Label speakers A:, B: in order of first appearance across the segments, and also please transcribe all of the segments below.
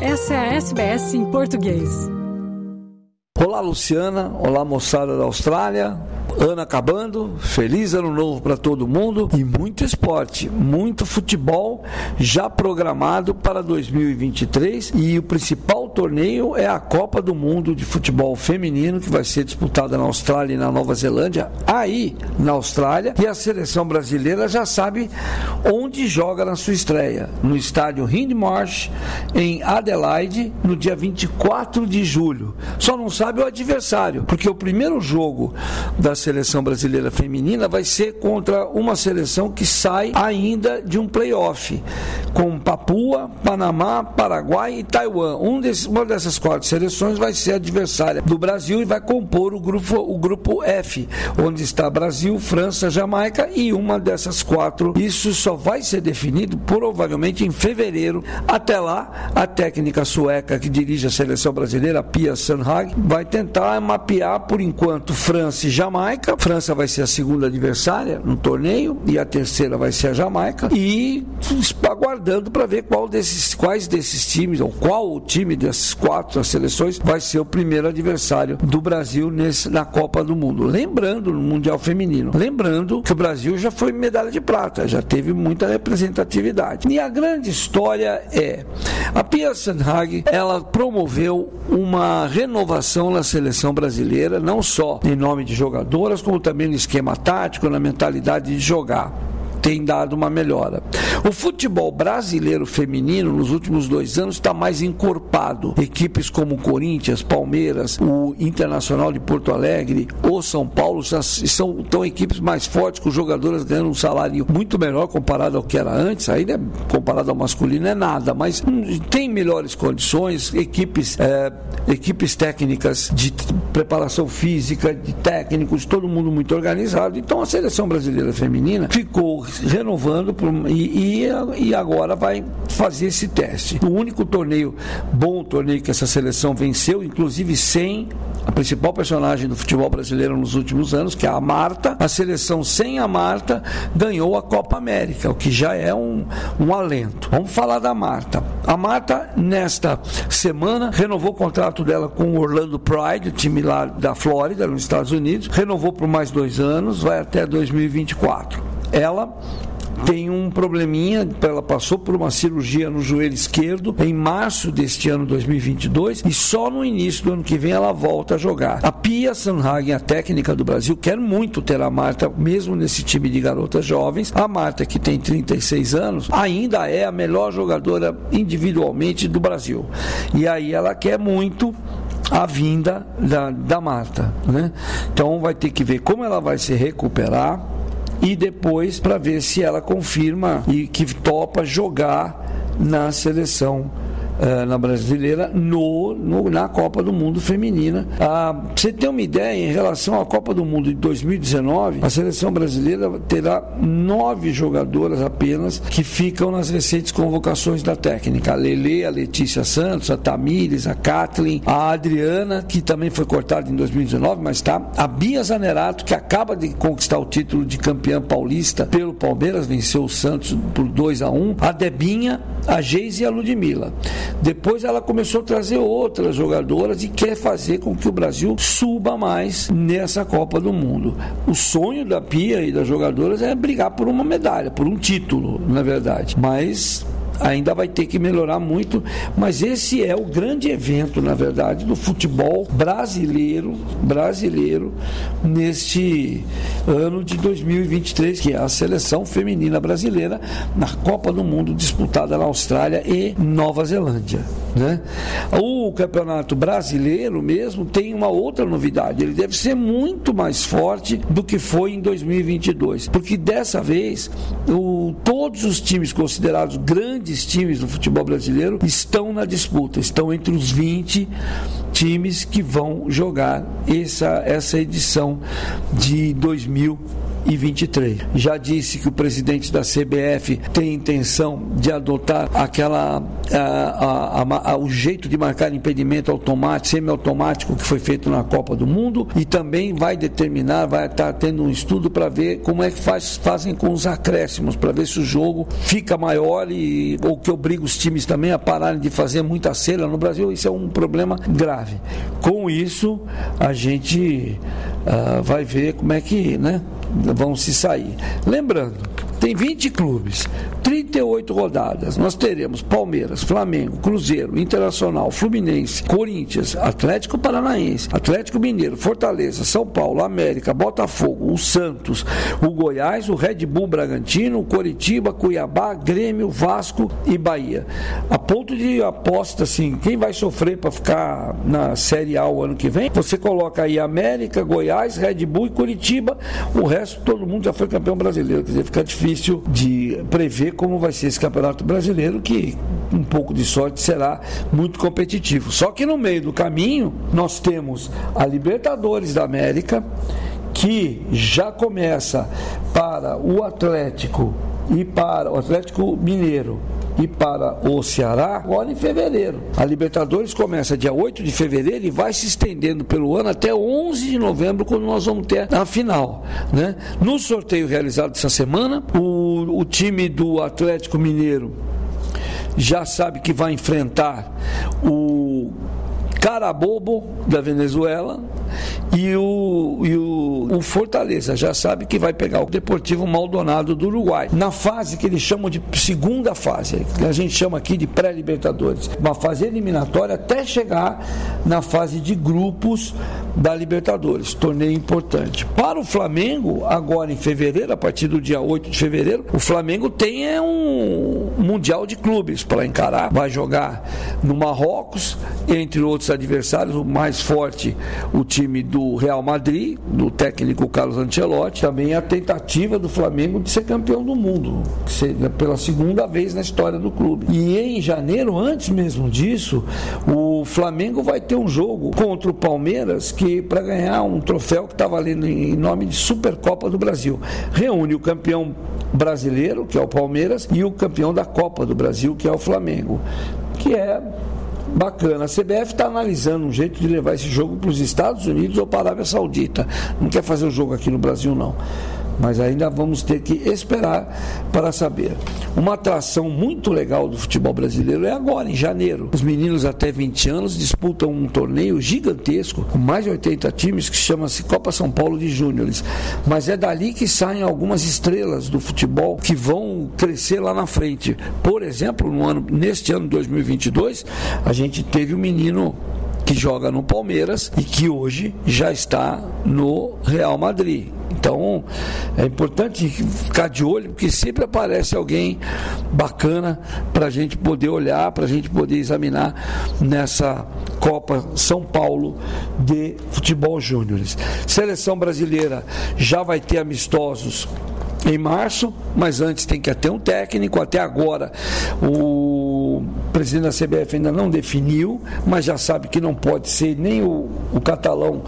A: Essa é a SBS em português.
B: Olá, Luciana. Olá, moçada da Austrália ano acabando, feliz ano novo para todo mundo e muito esporte, muito futebol já programado para 2023 e o principal torneio é a Copa do Mundo de Futebol Feminino que vai ser disputada na Austrália e na Nova Zelândia, aí na Austrália, e a seleção brasileira já sabe onde joga na sua estreia, no estádio Hindmarsh em Adelaide, no dia 24 de julho. Só não sabe o adversário, porque o primeiro jogo da seleção brasileira feminina vai ser contra uma seleção que sai ainda de um playoff, com Papua, Panamá, Paraguai e Taiwan. Um desses, uma dessas quatro seleções vai ser adversária do Brasil e vai compor o grupo, o grupo F, onde está Brasil, França, Jamaica e uma dessas quatro. Isso só vai ser definido provavelmente em fevereiro. Até lá, a técnica sueca que dirige a seleção brasileira, Pia Sandhag, vai tentar mapear por enquanto França e Jamaica França vai ser a segunda adversária no torneio e a terceira vai ser a Jamaica. E aguardando para ver qual desses, quais desses times, ou qual o time dessas quatro seleções vai ser o primeiro adversário do Brasil nesse, na Copa do Mundo. Lembrando, no Mundial Feminino. Lembrando que o Brasil já foi medalha de prata, já teve muita representatividade. E a grande história é a Pia Sandhag, ela promoveu uma renovação na seleção brasileira, não só em nome de jogadoras, como também no esquema tático, na mentalidade de jogar tem dado uma melhora. O futebol brasileiro feminino nos últimos dois anos está mais encorpado. Equipes como Corinthians, Palmeiras, o Internacional de Porto Alegre, o São Paulo já são tão equipes mais fortes com jogadoras ganhando um salário muito melhor comparado ao que era antes. Aí, né, comparado ao masculino, é nada, mas hum, tem melhores condições, equipes, é, equipes técnicas de preparação física, de técnicos, todo mundo muito organizado. Então a seleção brasileira feminina ficou renovando e, e, e, agora vai fazer esse teste. O único torneio, bom torneio que essa seleção venceu, inclusive sem a principal personagem do futebol brasileiro nos últimos anos, que é a Marta, a seleção sem a Marta ganhou a Copa América, o que já é um, um alento. Vamos falar da Marta. A Marta, nesta semana, renovou o contrato dela com o Orlando Pride, o time lá da Flórida, nos Estados Unidos, renovou por mais dois anos, vai até 2024 ela tem um probleminha, ela passou por uma cirurgia no joelho esquerdo em março deste ano 2022 e só no início do ano que vem ela volta a jogar. A Pia Sanhagen, a técnica do Brasil, quer muito ter a Marta, mesmo nesse time de garotas jovens. A Marta, que tem 36 anos, ainda é a melhor jogadora individualmente do Brasil. E aí ela quer muito a vinda da, da Marta. Né? Então vai ter que ver como ela vai se recuperar e depois para ver se ela confirma e que topa jogar na seleção uh, na brasileira no, no, na Copa do Mundo feminina. Ah, você tem uma ideia em relação à Copa do Mundo de 2019, a seleção brasileira terá nove jogadoras apenas que ficam nas recentes convocações da técnica. A Lele, a Letícia Santos, a Tamires, a Kathleen, a Adriana, que também foi cortada em 2019, mas está, a Bia Zanerato, que acaba de conquistar o título de campeã paulista pelo Palmeiras, venceu o Santos por 2 a 1 a Debinha, a Geise e a Ludmilla. Depois ela começou a trazer outras jogadoras e quer fazer com que o Brasil suba mais nessa Copa do Mundo. O sonho da Pia e das jogadoras é brigar por uma medalha, por um título, na verdade. Mas ainda vai ter que melhorar muito, mas esse é o grande evento, na verdade, do futebol brasileiro, brasileiro neste ano de 2023, que é a seleção feminina brasileira na Copa do Mundo disputada na Austrália e Nova Zelândia. Né? O campeonato brasileiro mesmo tem uma outra novidade, ele deve ser muito mais forte do que foi em 2022, porque dessa vez o, todos os times considerados grandes times do futebol brasileiro estão na disputa, estão entre os 20 times que vão jogar essa, essa edição de 2023. 2023. Já disse que o presidente da CBF tem intenção de adotar aquela a, a, a, o jeito de marcar impedimento automático, semiautomático que foi feito na Copa do Mundo e também vai determinar, vai estar tendo um estudo para ver como é que faz, fazem com os acréscimos, para ver se o jogo fica maior e ou que obriga os times também a pararem de fazer muita cera no Brasil. Isso é um problema grave. Com isso, a gente uh, vai ver como é que né, vão se sair. Lembrando, tem 20 clubes, 38 rodadas. Nós teremos Palmeiras, Flamengo, Cruzeiro, Internacional, Fluminense, Corinthians, Atlético Paranaense, Atlético Mineiro, Fortaleza, São Paulo, América, Botafogo, o Santos, o Goiás, o Red Bull Bragantino, o Coritiba, Cuiabá, Grêmio, Vasco e Bahia. A ponto de aposta assim, quem vai sofrer para ficar na Série A o ano que vem? Você coloca aí América, Goiás, Red Bull e Curitiba. O resto todo mundo já foi campeão brasileiro. Quer dizer, fica difícil de prever como vai ser esse campeonato brasileiro, que um pouco de sorte será muito competitivo. Só que no meio do caminho nós temos a Libertadores da América, que já começa para o Atlético e para o Atlético Mineiro e para o Ceará agora em fevereiro. A Libertadores começa dia 8 de fevereiro e vai se estendendo pelo ano até 11 de novembro, quando nós vamos ter a final. Né? No sorteio realizado essa semana, o, o time do Atlético Mineiro já sabe que vai enfrentar o Carabobo da Venezuela e o, e o, o, Fortaleza já sabe que vai pegar o Deportivo Maldonado do Uruguai. Na fase que eles chamam de segunda fase, que a gente chama aqui de pré-Libertadores, uma fase eliminatória até chegar na fase de grupos da Libertadores, torneio importante. Para o Flamengo, agora em fevereiro, a partir do dia 8 de fevereiro, o Flamengo tem é, um Mundial de Clubes para encarar. Vai jogar no Marrocos, entre outros adversários, o mais forte, o time do Real Madrid, do técnico Carlos Ancelotti, também a tentativa do Flamengo de ser campeão do mundo, pela segunda vez na história do clube. E em janeiro, antes mesmo disso, o Flamengo vai ter um jogo contra o Palmeiras que para ganhar um troféu que está valendo em nome de Supercopa do Brasil. Reúne o campeão brasileiro, que é o Palmeiras, e o campeão da Copa do Brasil, que é o Flamengo, que é bacana. A CBF está analisando um jeito de levar esse jogo para os Estados Unidos ou para a Arábia Saudita. Não quer fazer o jogo aqui no Brasil, não mas ainda vamos ter que esperar para saber. Uma atração muito legal do futebol brasileiro é agora, em janeiro. Os meninos até 20 anos disputam um torneio gigantesco, com mais de 80 times, que chama-se Copa São Paulo de Júniores. Mas é dali que saem algumas estrelas do futebol que vão crescer lá na frente. Por exemplo, no ano, neste ano de 2022, a gente teve um menino que joga no Palmeiras e que hoje já está no Real Madrid. Então é importante ficar de olho, porque sempre aparece alguém bacana para a gente poder olhar, para a gente poder examinar nessa Copa São Paulo de Futebol Júniores. Seleção brasileira já vai ter amistosos em março, mas antes tem que ter um técnico. Até agora, o presidente da CBF ainda não definiu, mas já sabe que não pode ser nem o, o catalão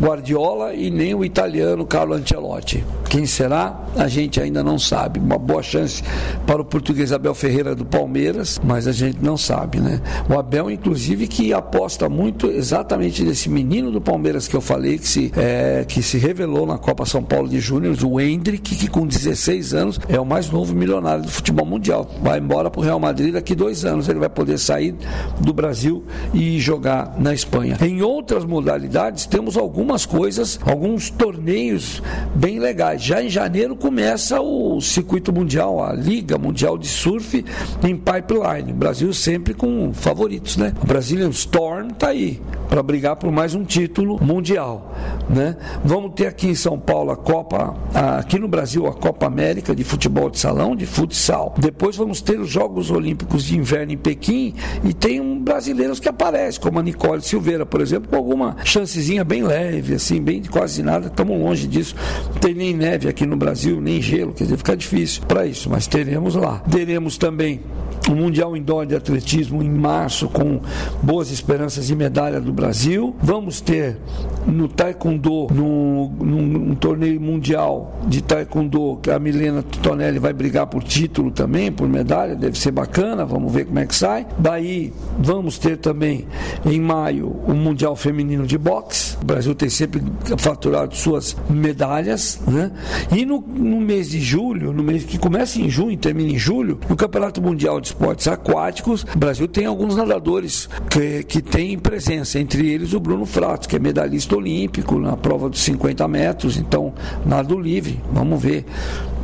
B: Guardiola e nem o italiano Carlo Ancelotti. Quem será? A gente ainda não sabe. Uma boa chance para o português Abel Ferreira do Palmeiras, mas a gente não sabe, né? O Abel, inclusive, que aposta muito exatamente nesse menino do Palmeiras que eu falei, que se, é, que se revelou na Copa São Paulo de Júnior, o Hendrick, que com 16 anos é o mais novo milionário do futebol mundial. Vai embora para o Real Madrid daqui dois anos. Ele vai poder sair do Brasil e jogar na Espanha. Em outras modalidades, temos algumas coisas, alguns torneios bem legais. Já em janeiro começa o circuito mundial, a Liga Mundial de Surf em pipeline. O Brasil sempre com favoritos, né? O Brazilian Storm está aí para brigar por mais um título mundial, né? Vamos ter aqui em São Paulo a Copa, aqui no Brasil a Copa América de futebol de salão, de futsal. Depois vamos ter os Jogos Olímpicos de Inverno em Pequim e tem um brasileiros que aparecem, como a Nicole Silveira, por exemplo, com alguma chancezinha bem leve, assim, bem quase nada. Estamos longe disso. Não tem nem neve aqui no Brasil, nem gelo, quer dizer, fica difícil para isso, mas teremos lá. Teremos também o Mundial Indoor de Atletismo em março, com boas esperanças de medalha do Brasil. Vamos ter no Taekwondo, num, num torneio mundial de Taekwondo, que a Milena Tonelli vai brigar por título também, por medalha, deve ser bacana, vamos ver como é que sai. Daí vamos ter também em maio o Mundial Feminino de Boxe. O Brasil tem sempre faturado suas medalhas, né? E no, no mês de julho, no mês que começa em junho e termina em julho, no Campeonato Mundial de Esportes Aquáticos, o Brasil tem alguns nadadores que, que têm presença, entre eles o Bruno Fratos, que é medalhista olímpico na prova dos 50 metros, então nado livre, vamos ver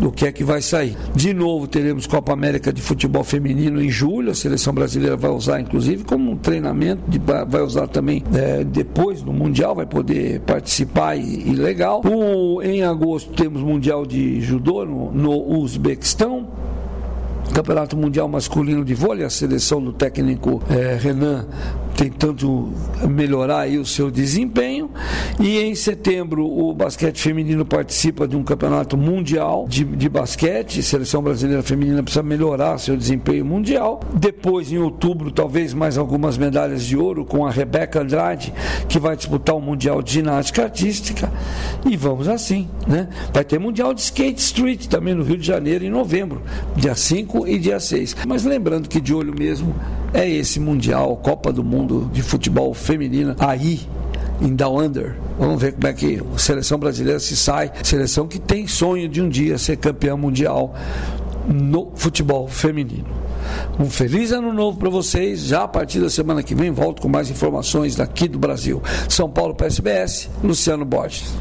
B: o que é que vai sair. De novo teremos Copa América de Futebol Feminino em julho, a seleção brasileira vai usar inclusive como um treinamento, de, vai usar também é, depois do Mundial, vai poder participar e, e legal. O, em agosto temos Mundial de Judô no, no Uzbequistão. Campeonato Mundial Masculino de Vôlei, a seleção do técnico é, Renan tentando melhorar aí o seu desempenho. E em setembro o basquete feminino participa de um campeonato mundial de, de basquete. Seleção brasileira feminina precisa melhorar seu desempenho mundial. Depois, em outubro, talvez mais algumas medalhas de ouro com a Rebeca Andrade, que vai disputar o Mundial de Ginástica Artística. E vamos assim, né? Vai ter Mundial de Skate Street também no Rio de Janeiro em novembro, dia 5 e dia 6. Mas lembrando que de olho mesmo é esse Mundial, Copa do Mundo de Futebol Feminina, aí em Down Under. Vamos ver como é que a seleção brasileira se sai. Seleção que tem sonho de um dia ser campeã mundial no futebol feminino. Um feliz ano novo para vocês. Já a partir da semana que vem volto com mais informações daqui do Brasil. São Paulo para SBS, Luciano Borges.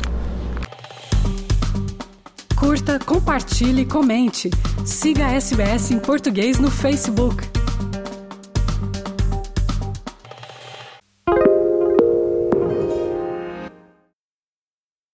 A: Curta, compartilhe, comente. Siga a SBS em português no Facebook.